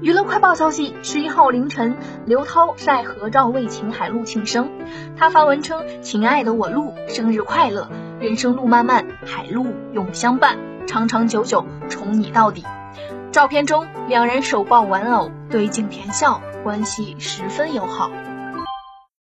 娱乐快报消息：十一号凌晨，刘涛晒合照为秦海璐庆生。他发文称：“亲爱的我璐，生日快乐！人生路漫漫，海璐永相伴，长长久久，宠你到底。”照片中，两人手抱玩偶，对镜甜笑，关系十分友好。